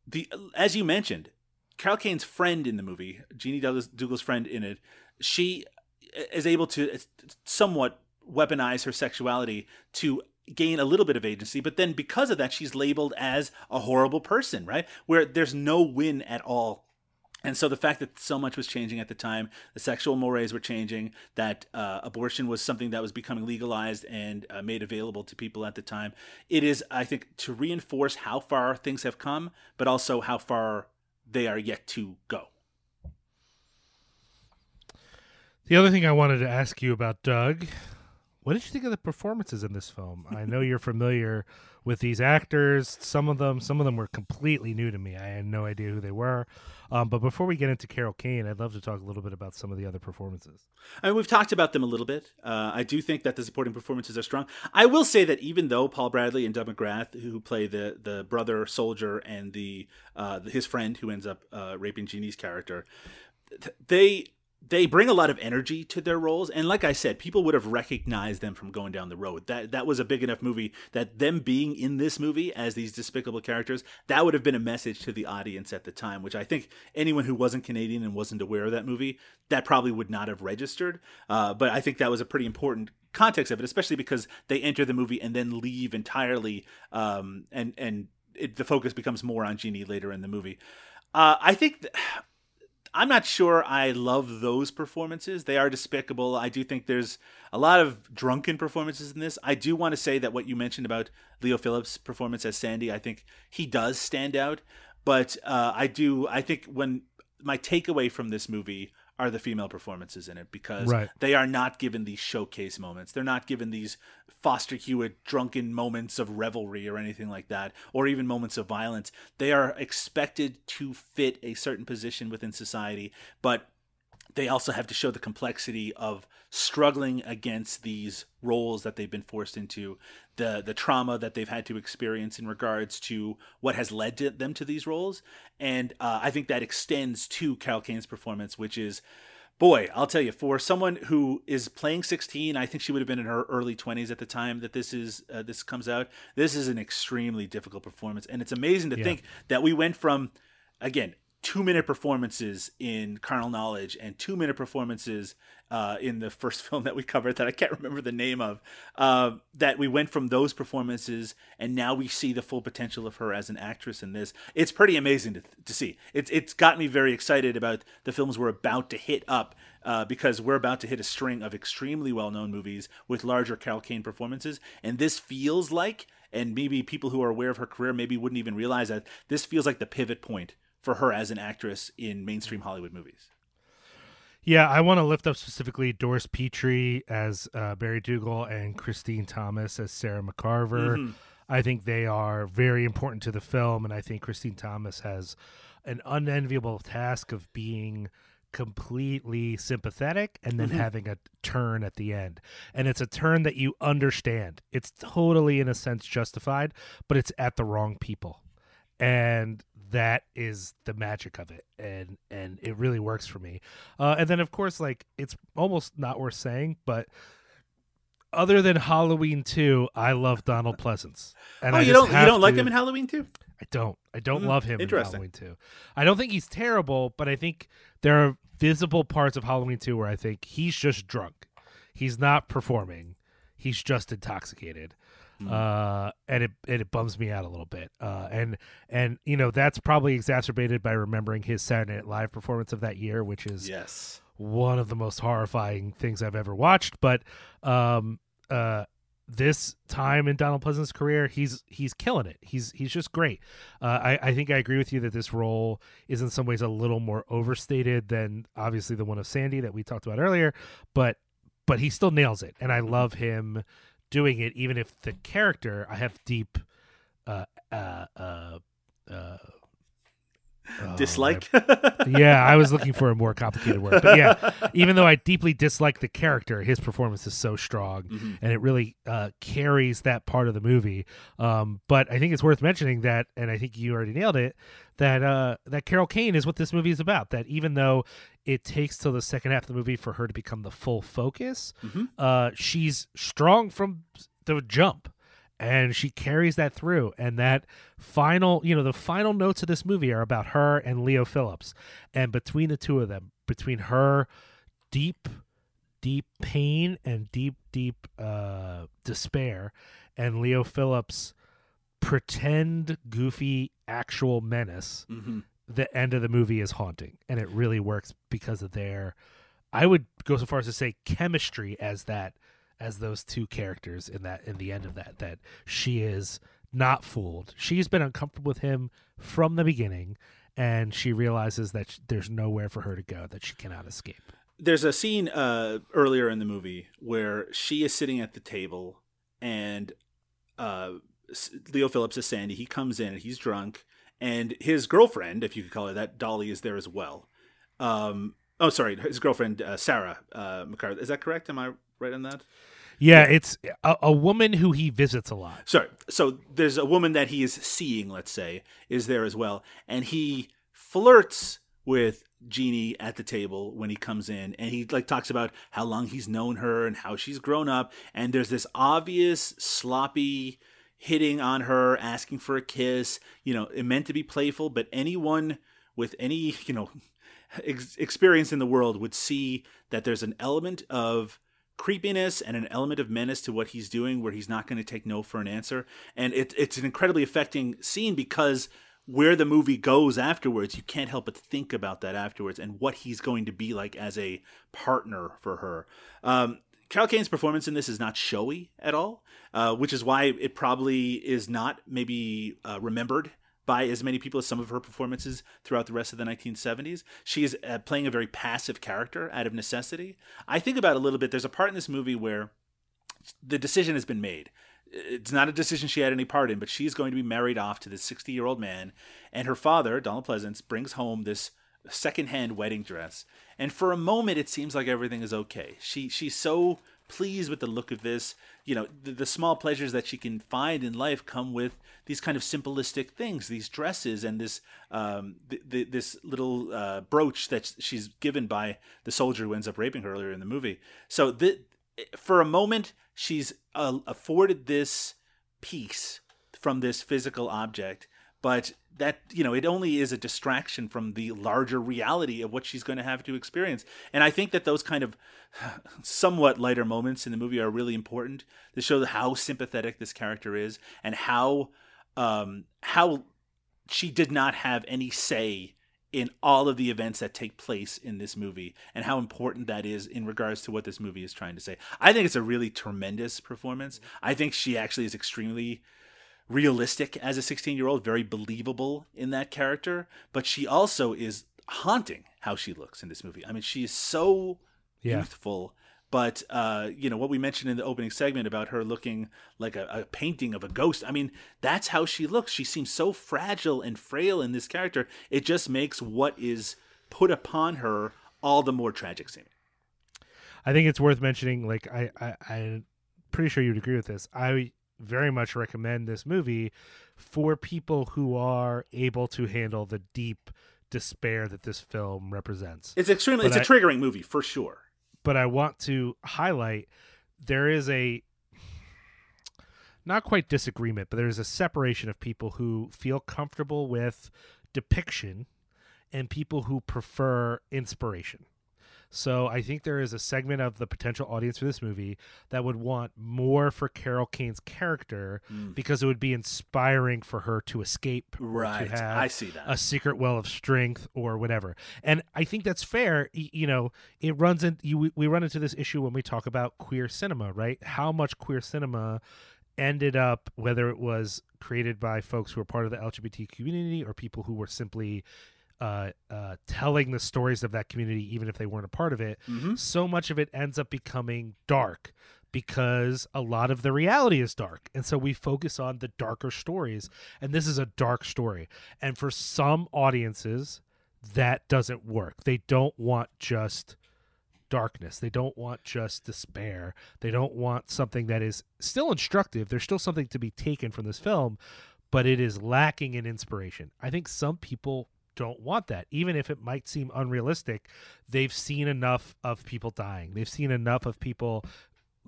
The, as you mentioned, Carol Kane's friend in the movie, Jeannie Douglas, Douglas' friend in it, she eh, is able to eh, somewhat weaponize her sexuality to gain a little bit of agency, but then because of that, she's labeled as a horrible person, right? Where there's no win at all. And so the fact that so much was changing at the time, the sexual mores were changing, that uh, abortion was something that was becoming legalized and uh, made available to people at the time, it is, I think, to reinforce how far things have come, but also how far they are yet to go. The other thing I wanted to ask you about, Doug, what did you think of the performances in this film? I know you're familiar with these actors. Some of them, some of them were completely new to me. I had no idea who they were. Um, but before we get into Carol Kane, I'd love to talk a little bit about some of the other performances. I mean, we've talked about them a little bit. Uh, I do think that the supporting performances are strong. I will say that even though Paul Bradley and Doug McGrath, who play the the brother soldier and the uh, his friend who ends up uh, raping Jeannie's character, they they bring a lot of energy to their roles. And like i said people would have recognized them from going down the road. That that was a big enough movie that them being in this movie as these despicable characters that would have been a message to the audience at the time which i think anyone who wasn't canadian and wasn't aware of that movie that probably would not have registered. Uh, but i think that was a pretty important context of it especially because they enter the movie and then leave entirely um, and and it, the focus becomes more on Jeannie later in the movie. Uh, I think th- I'm not sure I love those performances. They are despicable. I do think there's a lot of drunken performances in this. I do want to say that what you mentioned about Leo Phillips' performance as Sandy, I think he does stand out. But uh, I do, I think when my takeaway from this movie are the female performances in it because right. they are not given these showcase moments. They're not given these Foster Hewitt drunken moments of revelry or anything like that, or even moments of violence. They are expected to fit a certain position within society, but they also have to show the complexity of struggling against these roles that they've been forced into, the the trauma that they've had to experience in regards to what has led to them to these roles, and uh, I think that extends to Carol Kane's performance, which is. Boy, I'll tell you, for someone who is playing 16, I think she would have been in her early 20s at the time that this is uh, this comes out. This is an extremely difficult performance, and it's amazing to yeah. think that we went from again two minute performances in Carnal Knowledge and two minute performances uh, in the first film that we covered that I can't remember the name of. Uh, that we went from those performances and now we see the full potential of her as an actress in this. It's pretty amazing to, to see. It's it's got me very excited about the films we're about to hit up. Uh, because we're about to hit a string of extremely well-known movies with larger Carol Kane performances, and this feels like, and maybe people who are aware of her career maybe wouldn't even realize that this feels like the pivot point for her as an actress in mainstream Hollywood movies. Yeah, I want to lift up specifically Doris Petrie as uh, Barry Dougal and Christine Thomas as Sarah McCarver. Mm-hmm. I think they are very important to the film, and I think Christine Thomas has an unenviable task of being completely sympathetic and then mm-hmm. having a turn at the end. And it's a turn that you understand. It's totally, in a sense, justified, but it's at the wrong people. And that is the magic of it and and it really works for me uh, and then of course like it's almost not worth saying but other than halloween 2 i love donald pleasence and oh I you don't you don't to, like him in halloween 2 I don't. I don't Mm, love him in. Halloween 2. I don't think he's terrible, but I think there are visible parts of Halloween 2 where I think he's just drunk. He's not performing. He's just intoxicated. Hmm. Uh, and it and it bums me out a little bit. Uh, and and you know that's probably exacerbated by remembering his Saturday Night Live performance of that year, which is Yes. one of the most horrifying things I've ever watched. But um, uh, this time in Donald Pleasence's career, he's he's killing it. He's he's just great. Uh, I I think I agree with you that this role is in some ways a little more overstated than obviously the one of Sandy that we talked about earlier. But but he still nails it, and I love him doing it, even if the character I have deep. Uh, uh, uh, uh, oh, Dislike. yeah, I was looking for a more complicated word. But yeah, even though I deeply dislike the character, his performance is so strong Mm-hmm. and it really uh, carries that part of the movie. Um, but I think it's worth mentioning that, and I think you already nailed it, that uh, that Carol Kane is what this movie is about. That even though it takes till the second half of the movie for her to become the full focus, Mm-hmm. uh, she's strong from the jump and she carries that through and that final you know the final notes of this movie are about her and leo phillips and between the two of them between her deep deep pain and deep deep uh despair and leo phillips pretend goofy actual menace Mhm. the end of the movie is haunting and it really works because of their i would go so far as to say chemistry as that as those two characters in that in the end of that that she is not fooled she's been uncomfortable with him from the beginning and she realizes that there's nowhere for her to go that she cannot escape There's a scene uh, earlier in the movie where she is sitting at the table and uh, Leo Phillips is Sandy. He comes in and he's drunk, and his girlfriend, if you could call her that, Dolly, is there as well. Um, oh, sorry, his girlfriend uh, Sarah uh, McCarthy. Is that correct? Am I right on that? yeah it's a, a woman who he visits a lot Sorry. So there's a woman that he is seeing, let's say, is there as well, and he flirts with Jeannie at the table when he comes in, and he like talks about how long he's known her and how she's grown up, and there's this obvious sloppy hitting on her, asking for a kiss. You know, it meant to be playful, but anyone with any you know ex- experience in the world would see that there's an element of creepiness and an element of menace to what he's doing where he's not going to take no for an answer. And it, it's an incredibly affecting scene because where the movie goes afterwards you can't help but think about that afterwards and what he's going to be like as a partner for her. Um, Carol Kane's performance in this is not showy at all, uh, which is why it probably is not maybe uh, remembered by as many people as some of her performances throughout the rest of the 1970s. She is uh, playing a very passive character out of necessity. I think about a little bit. There's a part in this movie where the decision has been made. It's not a decision she had any part in, but she's going to be married off to this 60 year old man. And her father, Donald Pleasence, brings home this secondhand wedding dress. And for a moment, it seems like everything is okay. She She's so pleased with the look of this. You know, the, the small pleasures that she can find in life come with these kind of simplistic things, these dresses and this um, th- th- this little uh, brooch that she's given by the soldier who ends up raping her earlier in the movie. So the, for a moment, she's uh, afforded this peace from this physical object, but that you know it only is a distraction from the larger reality of what she's going to have to experience and i think that those kind of somewhat lighter moments in the movie are really important to show how sympathetic this character is and how um how she did not have any say in all of the events that take place in this movie and how important that is in regards to what this movie is trying to say. I think it's a really tremendous performance. I think she actually is extremely realistic as a 16 year old, very believable in that character, but she also is haunting how she looks in this movie. I mean, she is so Yeah. youthful. But uh, you know what we mentioned in the opening segment about her looking like a, a painting of a ghost. I mean, that's how she looks. She seems so fragile and frail in this character. It just makes what is put upon her all the more tragic seeming. I think it's worth mentioning. Like I, I, I'm pretty sure you'd agree with this. I very much recommend this movie for people who are able to handle the deep despair that this film represents. It's extremely. But it's a triggering movie for sure. But I want to highlight there is a not quite disagreement, but there's a separation of people who feel comfortable with depiction and people who prefer inspiration. So I think there is a segment of the potential audience for this movie that would want more for Carol Kane's character Mm. because it would be inspiring for her to escape, Right. To I see that. a secret well of strength or whatever. And I think that's fair. You know, it runs in. You, we run into this issue when we talk about queer cinema, right? How much queer cinema ended up, whether it was created by folks who were part of the LGBT community or people who were simply uh, uh, telling the stories of that community, even if they weren't a part of it, Mhm. so much of it ends up becoming dark because a lot of the reality is dark. And so we focus on the darker stories. And this is a dark story. And for some audiences, that doesn't work. They don't want just darkness. They don't want just despair. They don't want something that is still instructive. There's still something to be taken from this film, but it is lacking in inspiration. I think some people don't want that. Even if it might seem unrealistic, they've seen enough of people dying. They've seen enough of people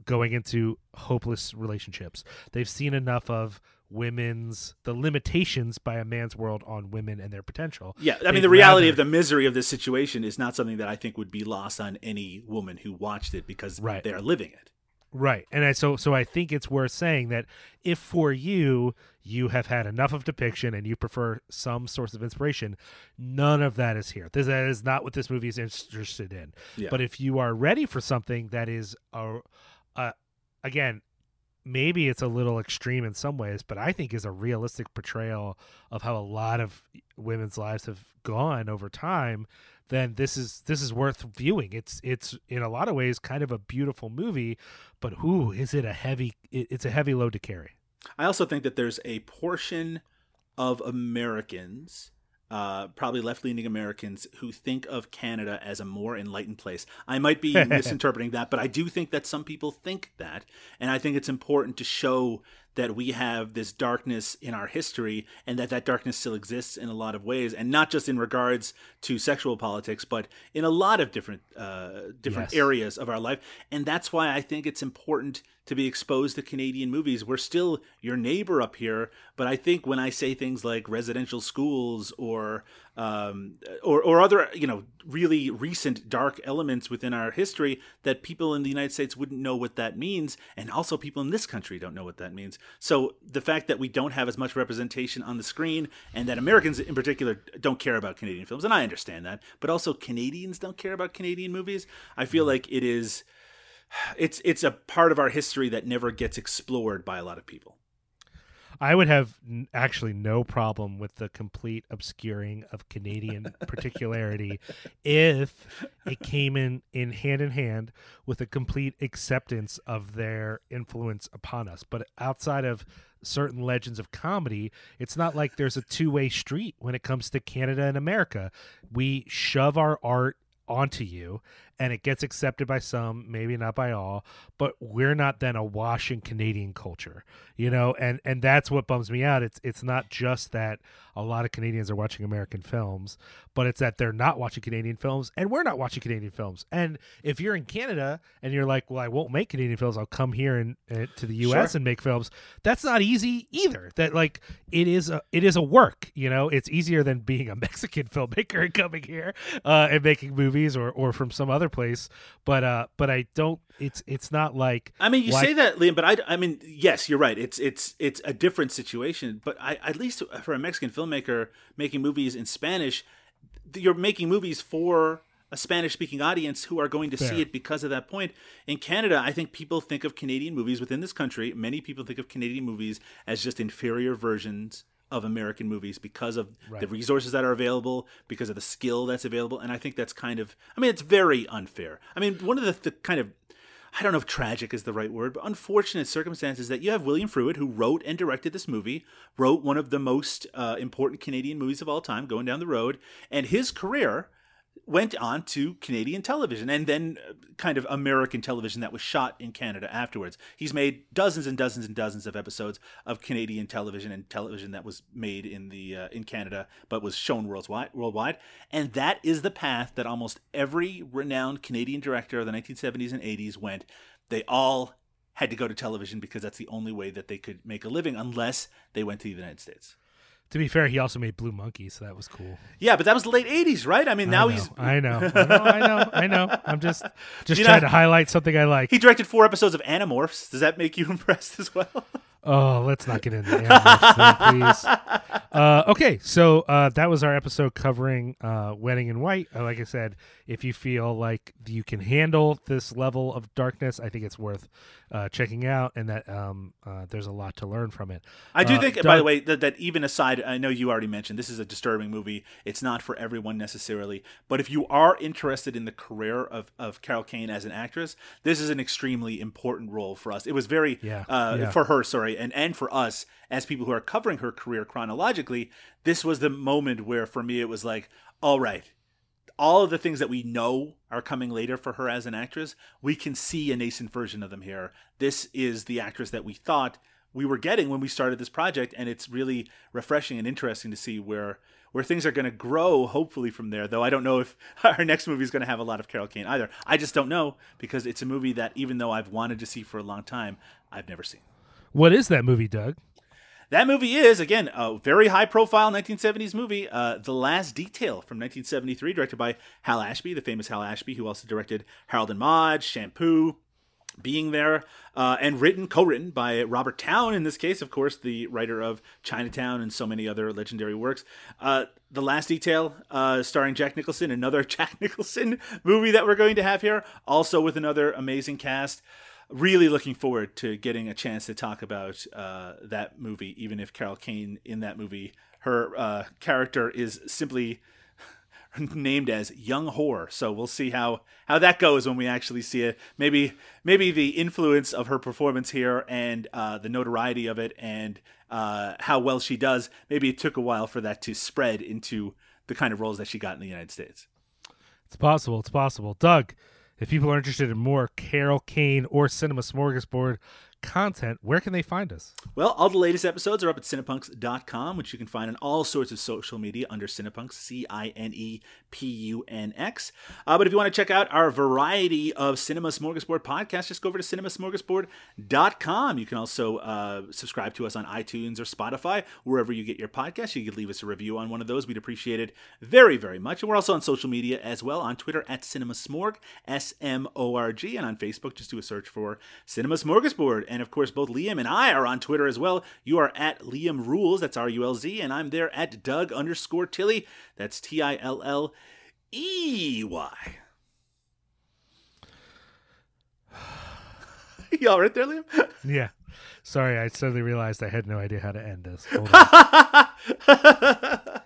going into hopeless relationships. They've seen enough of women's the limitations by a man's world on women and their potential. Yeah, I mean, They'd the reality rather- of the misery of this situation is not something that I think would be lost on any woman who watched it because Right. they are living it. Right. And I so so I think it's worth saying that if for you you have had enough of depiction and you prefer some source of inspiration, none of that is here. This that is not what this movie is interested in. Yeah. But if you are ready for something that is a, a again, maybe it's a little extreme in some ways, but I think is a realistic portrayal of how a lot of women's lives have gone over time, then this is this is worth viewing. It's it's in a lot of ways kind of a beautiful movie, but who is it a heavy it, it's a heavy load to carry. I also think that there's a portion of Americans, uh, probably left leaning Americans, who think of Canada as a more enlightened place. I might be misinterpreting that, but I do think that some people think that. And I think it's important to show that we have this darkness in our history and that that darkness still exists in a lot of ways and not just in regards to sexual politics but in a lot of different uh, different Yes. areas of our life and that's why I think it's important to be exposed to Canadian movies we're still your neighbor up here but I think when I say things like residential schools or um, or or other you know really recent dark elements within our history that people in the United States wouldn't know what that means. And also people in this country don't know what that means. So the fact that we don't have as much representation on the screen and that Americans in particular don't care about Canadian films and I understand that but also Canadians don't care about Canadian movies I feel like it is it's it's a part of our history that never gets explored by a lot of people I would have n- actually no problem with the complete obscuring of Canadian particularity if it came in in hand in hand with a complete acceptance of their influence upon us. But outside of certain legends of comedy, it's not like there's a two-way street when it comes to Canada and America. We shove our art onto you and it gets accepted by some maybe not by all but we're not then awash in canadian culture you know? And and that's what bums me out. It's it's not just that a lot of canadians are watching american films but it's that they're not watching canadian films and we're not watching canadian films. And if you're in canada and you're like well i won't make canadian films. I'll come here and, and to the us Sure. and make films that's not easy either. That like it is a it is a work you know? It's easier than being a mexican filmmaker and coming here uh and making movies or or from some other place but uh but i don't it's it's not like I mean, you why- say that, Liam, but I, I mean, yes, you're right. It's it's it's a different situation. But I, at least for a Mexican filmmaker making movies in Spanish, you're making movies for a Spanish-speaking audience who are going to Fair. see it because of that point. In Canada, I think people think of Canadian movies within this country. Many people think of Canadian movies as just inferior versions of American movies because of the resources that are available, because of the skill that's available, and I think that's kind of, I mean, it's very unfair. I mean, one of the, the kind of I don't know if tragic is the right word, but unfortunate circumstances that you have William Fruet, who wrote and directed this movie, wrote one of the most uh, important Canadian movies of all time, Going Down the Road, and his career went on to Canadian television and then uh, kind of American television that was shot in Canada afterwards. He's made dozens and dozens and dozens of episodes of Canadian television and television that was made in the uh, in Canada but was shown worldwide worldwide and that is the path that almost every renowned Canadian director of the 1970s and 80s went. They all had to go to television because that's the only way that they could make a living unless they went to the United States. To be fair, he also made Blue Monkey, so that was cool. Yeah, but that was the late '80s, right? I mean, now I know, he's I know, I know, I know, I know. I'm just just You trying know- to highlight something I like. he directed four episodes of Animorphs. Does that make you impressed as well? Oh, let's not get into animals, please. Uh, okay, so uh, that was our episode covering uh, Wedding in White. Uh, like I said, if you feel like you can handle this level of darkness, I think it's worth uh, checking out, and that um, uh, there's a lot to learn from it. I do think, by the way, that, that even aside, I know you already mentioned this is a disturbing movie. It's not for everyone necessarily, but if you are interested in the career of, of Carol Kane as an actress, this is an extremely important role for us. It was very Yeah, uh, yeah. for her, sorry, and and for us as people who are covering her career chronologically. This was the moment where, for me, it was like, all right, all of the things that we know are coming later for her as an actress, we can see a nascent version of them here. This is the actress that we thought we were getting when we started this project, and it's really refreshing and interesting to see where where things are going to grow. Hopefully from there, though I don't know if our next movie is going to have a lot of Carol Kane either. I just don't know because it's a movie that even though I've wanted to see for a long time, I've never seen. What is that movie, Doug? That movie is, again, a very high profile 1970s movie, uh, The Last Detail from 1973, directed by Hal Ashby, the famous Hal Ashby, who also directed Harold and Maude, Shampoo, Being There, uh, and written, co written by Robert Towne, in this case, of course, the writer of Chinatown and so many other legendary works. Uh, the Last Detail, uh, starring Jack Nicholson, another Jack Nicholson movie that we're going to have here, also with another amazing cast really looking forward to getting a chance to talk about uh, that movie, even if Carol Kane in that movie, her uh, character is simply named as young whore. So we'll see how how that goes when we actually see it. Maybe maybe the influence of her performance here and uh, the notoriety of it and uh, how well she does. Maybe it took a while for that to spread into the kind of roles that she got in the United States. It's possible. It's possible. Doug, if people are interested in more Carol Kane or Cinema Smorgasbord content, where can they find us? Well, all the latest episodes are up at Cinepunks.com, which you can find on all sorts of social media under Cinepunks, C I N E P U N X. Uh, but if you want to check out our variety of Cinema Smorgasbord podcasts, just go over to cinemasmorgasbord.com. You can also uh, subscribe to us on iTunes or Spotify, wherever you get your podcasts. You could leave us a review on one of those. We'd appreciate it very, very much. And we're also on social media as well on Twitter at Cinema Smorg, S M O R G, and on Facebook, just do a search for Cinema Smorgasbord. And of course, both Liam and I are on Twitter as well. You are at Liam Rules, that's R U L Z, and I'm there at Doug underscore Tilly, that's T I L L E Y. You all right there, Liam? Yeah. Sorry, I suddenly realized I had no idea how to end this.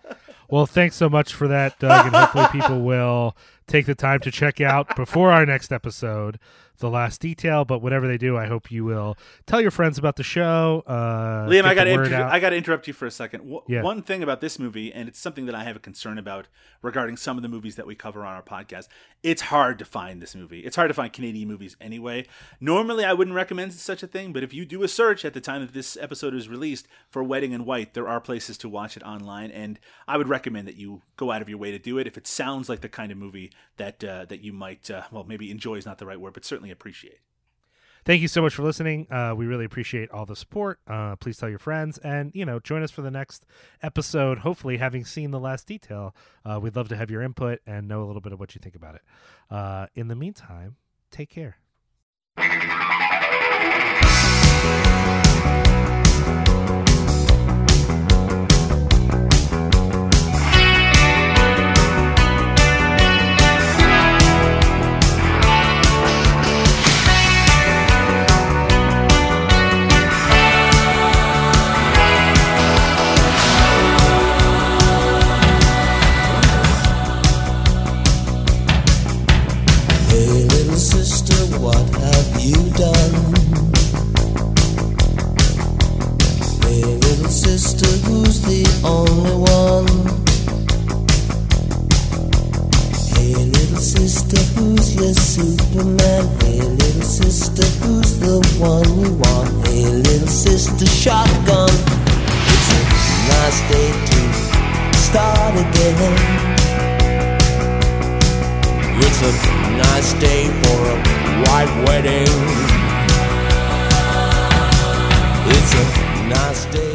Well, thanks so much for that, Doug, and hopefully people will take the time to check out before our next episode the last detail. But whatever they do, I hope you will tell your friends about the show. Uh, Liam, I got to inter- I got to interrupt you for a second. W- Yeah. One thing about this movie, and it's something that I have a concern about regarding some of the movies that we cover on our podcast. It's hard to find this movie. It's hard to find Canadian movies anyway. Normally, I wouldn't recommend such a thing, but if you do a search at the time that this episode is released for Wedding in White, there are places to watch it online, and I would recommend that you go out of your way to do it if it sounds like the kind of movie that uh, that you might, uh, well, maybe enjoy is not the right word, but certainly appreciate. Thank you so much for listening. Uh, we really appreciate all the support. Uh, please tell your friends, and you know, join us for the next episode. Hopefully, having seen the last detail, uh, we'd love to have your input and know a little bit of what you think about it. Uh, in the meantime, take care. only one. Hey, little sister, who's your Superman? Hey, little sister, who's the one you want? Hey, little sister, shotgun. It's a nice day to start again. It's a nice day for a white wedding. It's a nice day.